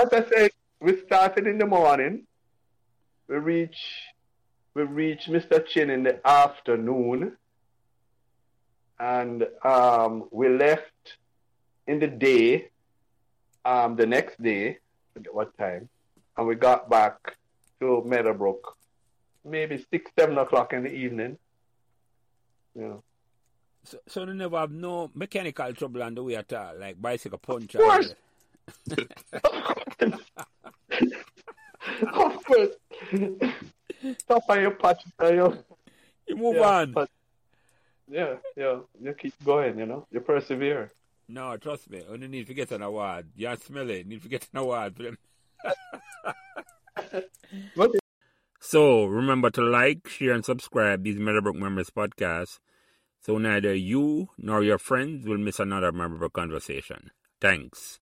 as I said, we started in the morning. We reach we reach Mr. Chin in the afternoon. And um, we left in the day, um, the next day, what time, and we got back to Meadowbrook maybe six, seven o'clock in the evening. Yeah. So, so they never have no mechanical trouble on the way at all, like bicycle punch. Of course. of course. Stop on your patch. You, you move yeah, on. But yeah, yeah. You keep going, you know. You persevere. No, trust me. You need to get an award. You smell it. Need to get an award for them. so remember to like, share, and subscribe these Meadowbrook Memories podcasts so neither you nor your friends will miss another memorable conversation. Thanks.